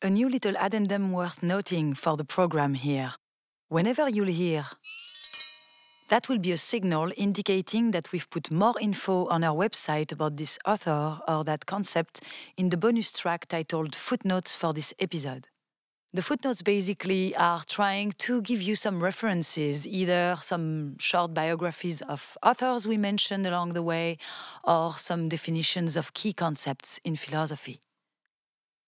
A new little addendum worth noting for the program here. Whenever you'll hear, that will be a signal indicating that we've put more info on our website about this author or that concept in the bonus track titled Footnotes for this episode. The footnotes basically are trying to give you some references, either some short biographies of authors we mentioned along the way, or some definitions of key concepts in philosophy.